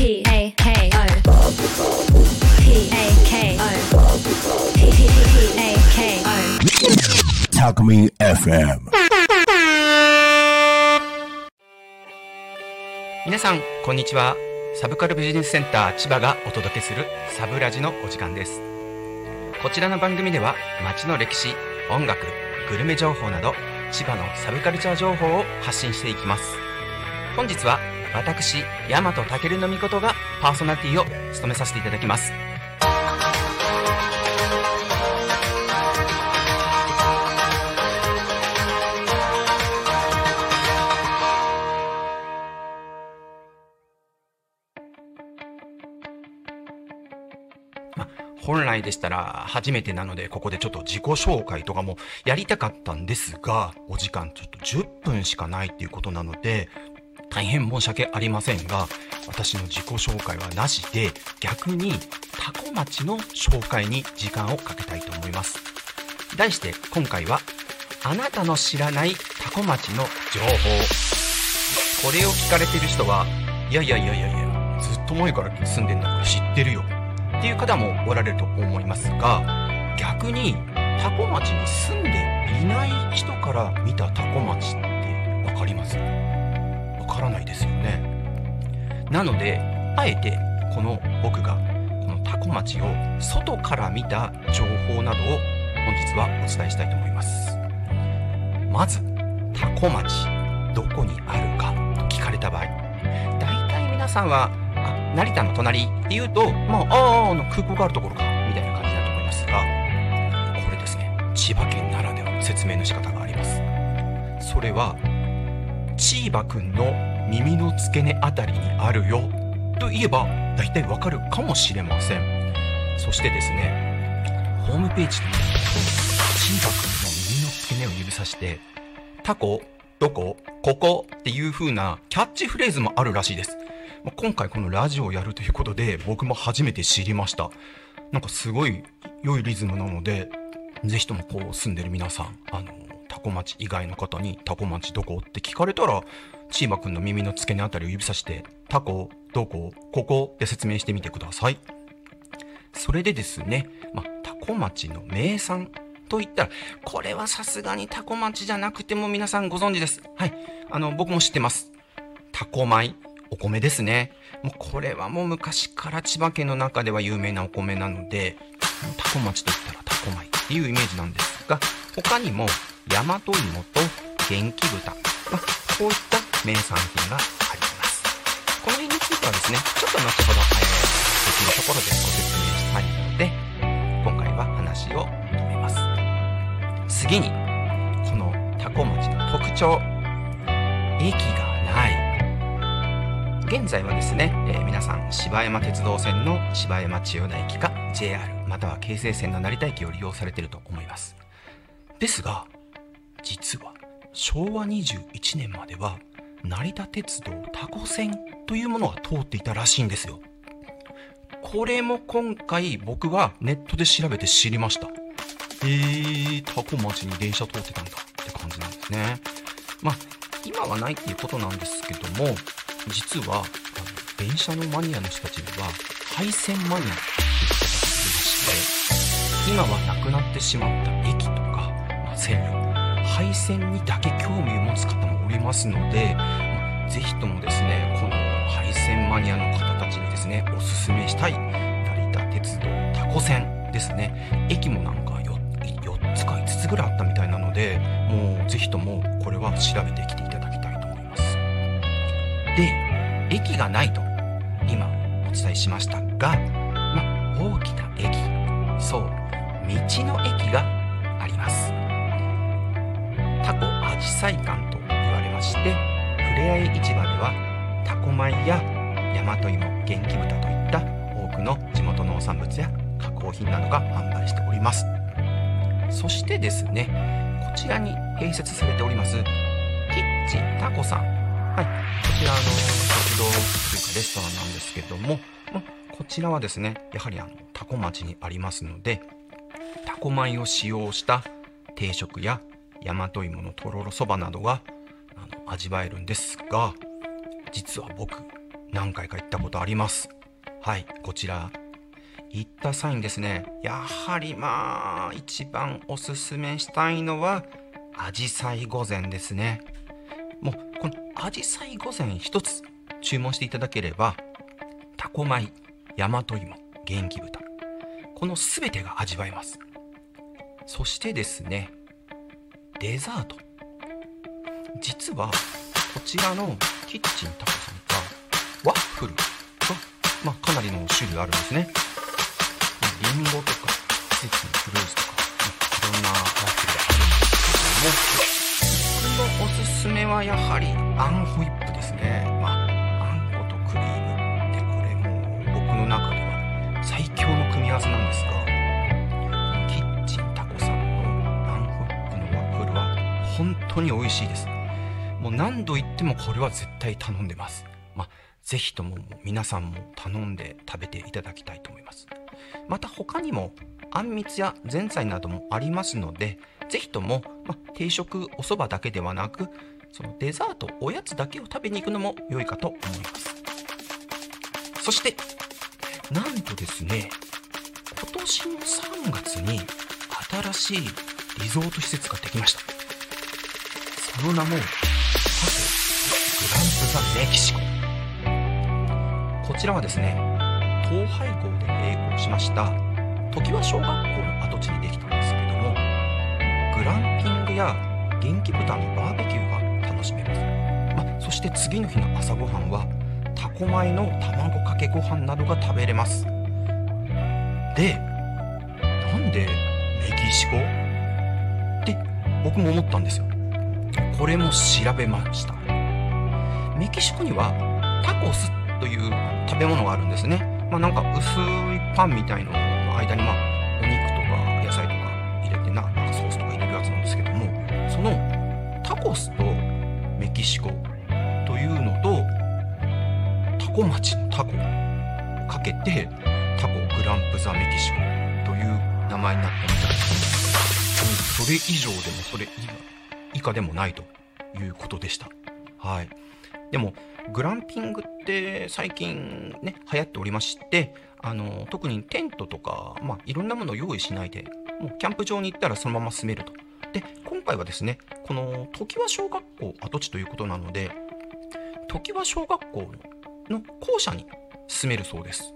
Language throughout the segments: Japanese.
P A K O P A K O P A K O Talk Me FM. 皆さんこんにちはサブカルビジネスセンター千葉がお届けするサブラジのお時間ですこちらの番組では街の歴史音楽グルメ情報など千葉のサブカルチャー情報を発信していきます本日は私大和健の御事がパーソナリティを務めさせていただきます。本来でしたら初めてなのでここでちょっと自己紹介とかもやりたかったんですがお時間ちょっと10分しかないっていうことなので大変申し訳ありませんが私の自己紹介はなしで逆にタコ町の紹介に時間をかけたいと思います。題して今回はあなたの知らないタコ町の情報。これを聞かれてる人はいやいやいやいやいやずっと前から住んでんだから知ってるよ。っていう方もおられると思いますが逆にタコ町に住んでいない人から見たタコ町って分かります？からないですよね。なのであえてこの僕がこのタコ町を外から見た情報などを本日はお伝えしたいと思います。まずタコ町どこにあるかと聞かれた場合。大体皆さんはあ成田の隣っていうとまあああの空港があるところかみたいな感じだと思いますがこれですね千葉県ならではの説明の仕方があります。それはチーバくんの耳の付け根あたりにあるよ。と言えば大体わかるかもしれません。そしてですねホームページで見るとチーバくんの耳の付け根を指さしてタコどこここっていう風なキャッチフレーズもあるらしいです。今回このラジオをやるということで僕も初めて知りました。なんかすごい良いリズムなのでぜひともこう住んでる皆さんあのタコ町以外の方にタコ町どこ？って聞かれたらチーバくんの耳の付け根あたりを指さしてタコどこ？ここって説明してみてくださいそれでですね、まあ、タコ町の名産と言ったら、これはさすがにタコ町じゃなくても皆さんご存知です。はい。あの、僕も知ってます。タコ米、お米ですね。もうこれはもう昔から千葉県の中では有名なお米なので、タコ町と言ったらタコ米っていうイメージなんですが、他にも大和芋と元気豚、まあ、こういった名産品があります。この辺についてはですね、ちょっと後ほど、えー、別のところでご説明したいので、今回は話を止めます。次に、このタコ町の特徴、駅がない。現在はですね、えー皆さん芝山鉄道線の芝山千代田駅か JR または京成線の成田駅を利用されていると思います。ですが、実は昭和21年までは成田鉄道タコ線というものが通っていたらしいんですよ。これも今回僕はネットで調べて知りました。えー、タコ町に電車通ってたんだって感じなんですね。まあ、今はないっていうことなんですけども、実は、あの電車のマニアの人たちには、廃線マニアっていう人がいまして、今はなくなってしまった駅まあ、線路、廃線にだけ興味を持つ方もおりますので、まあぜひともですね、この廃線マニアの方たちにですね、おすすめしたい、成田鉄道タコ線ですね。駅もなんか 4, 4つか5つぐらいあったみたいなので、もうぜひともこれは調べてきていただきたいと思います。で、駅がないと今お伝えしましたが、ま、大きな駅、そう、道の駅があります。タコアジサイ館と言われまして、ふれあい市場ではタコ米や大和芋、元気豚といった多くの地元農産物や加工品などが販売しております。そしてですね、こちらに併設されております、キッチンタコさん。はい、こちらの食堂というかレストランなんですけども、まこちらはですね、やはりあのタコ町にありますので、タコ米を使用した定食や大和芋のとろろそばなどがあの味わえるんですが、実は僕、何回か行ったことあります。はいこちら。行った際にですねやはりまあ一番おすすめしたいのはアジサイ御膳ですね。もうこのアジサイ御膳一つ注文していただければタコ米大和芋元気豚。この全てが味わえます。そしてですねデザート。実はこちらのキッチンタコさんはワッフルが、まあ、かなりの種類あるんですね。リンゴとか季節のフルーツとかま、いろんなワッフルがあるんですけども僕のおすすめはやはりアンホイップ。当に美味しいです。もう何度言ってもこれは絶対頼んでます。まあぜひとも皆さんも頼んで食べていただきたいと思います。また他にもあんみつやぜんざいなどもありますのでぜひとも、まあ、定食お蕎麦だけではなくそのデザートおやつだけを食べに行くのも良いかと思います。そしてなんとですね今年の3月に新しいリゾート施設ができました。その名もタコグランプザメキシコこちらはですね統廃校で閉校しました常盤小学校の跡地にできたんですけどもグランピングや元気豚のバーベキューが楽しめます、ま、そして次の日の朝ごはんはタコ米の卵かけご飯などが食べれます。でなんでメキシコ？って僕も思ったんですよ。これも調べました。メキシコにはタコスという食べ物があるんですね。まあなんか薄いパンみたいのの間にまお肉とか野菜とか入れてななんかソースとか入れるやつなんですけどもそのタコスとメキシコというのとタコ町のタコをかけてタコグランプザメキシコという名前になったみたいですそれ以上でもそれ以以下でもないということでした。はい。でもグランピングって最近ね流行っておりましてあの特にテントとか、まあ、いろんなものを用意しないでもうキャンプ場に行ったらそのまま住めると。で今回はですねこの常盤小学校跡地ということなので常盤小学校の校舎に住めるそうです。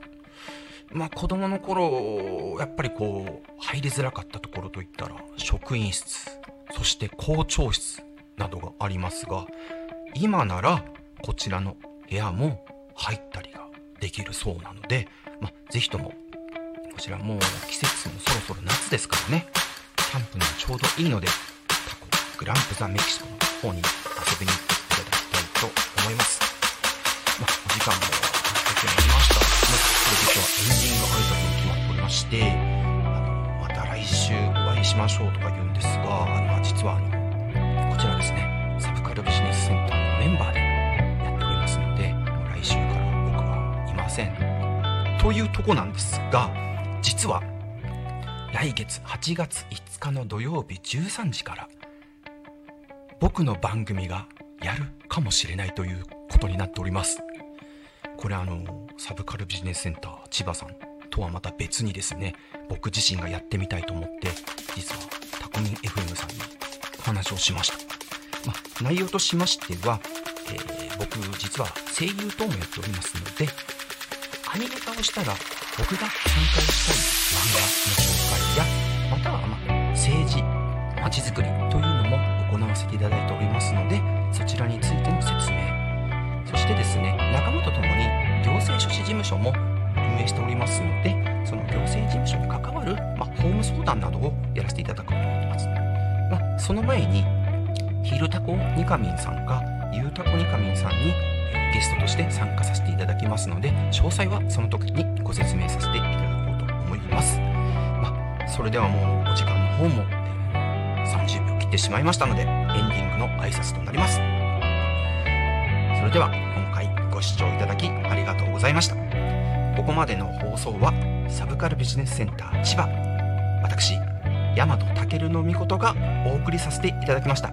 まあ子供の頃やっぱりこう入りづらかったところといったら職員室そして校長室などがありますが今ならこちらの部屋も入ったりができるそうなので、まあ、ぜひともこちらもう季節もそろそろ夏ですからね。キャンプにはちょうどいいのでタコグランプザメキシコの方に遊びに行っていただきたいと思います、まあ、お時間も経ってまいりました。もう実はエンディング挨拶も決まっておりましてあのまた来週お会いしましょうとか言うんですがあの実はあのこちらですねサブカルビジネスセンターのメンバーでやっておりますので来週から僕はいませんというとこなんですが実は来月8月5日の土曜日13時から僕の番組がやるかもしれないということになっております。これあのサブカルビジネスセンター千葉さんとはまた別にですね僕自身がやってみたいと思って実はタコミン FM さんにお話をしました、まあ、内容としましては、えー僕実は声優等もやっておりますのでアニメ化をしたら僕が参加をしたい漫画の紹介やまたはま政治まちづくりというのも行わせていただいておりますのでそちらにしてですね仲間と共に行政書士事務所も運営しておりますのでその行政事務所に関わる、まあ、法務相談などをやらせていただこうと思ってます、まあ、その前にヒルタコニカミンさんがユータコニカミンさんにゲストとして参加させていただきますので詳細はその時にご説明させていただこうと思います、まあ、それではもうお時間の方も、30秒切ってしまいましたのでエンディングの挨拶となります。では今回ご視聴いただきありがとうございましたここまでの放送はサブカルビジネスセンター千葉私大和健の御事がお送りさせていただきました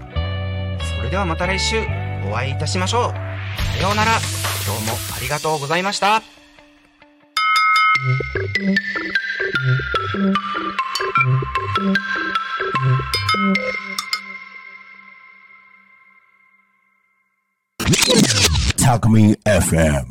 それではまた来週お会いいたしましょうさようなら。今日もありがとうございました。Alchemy FM.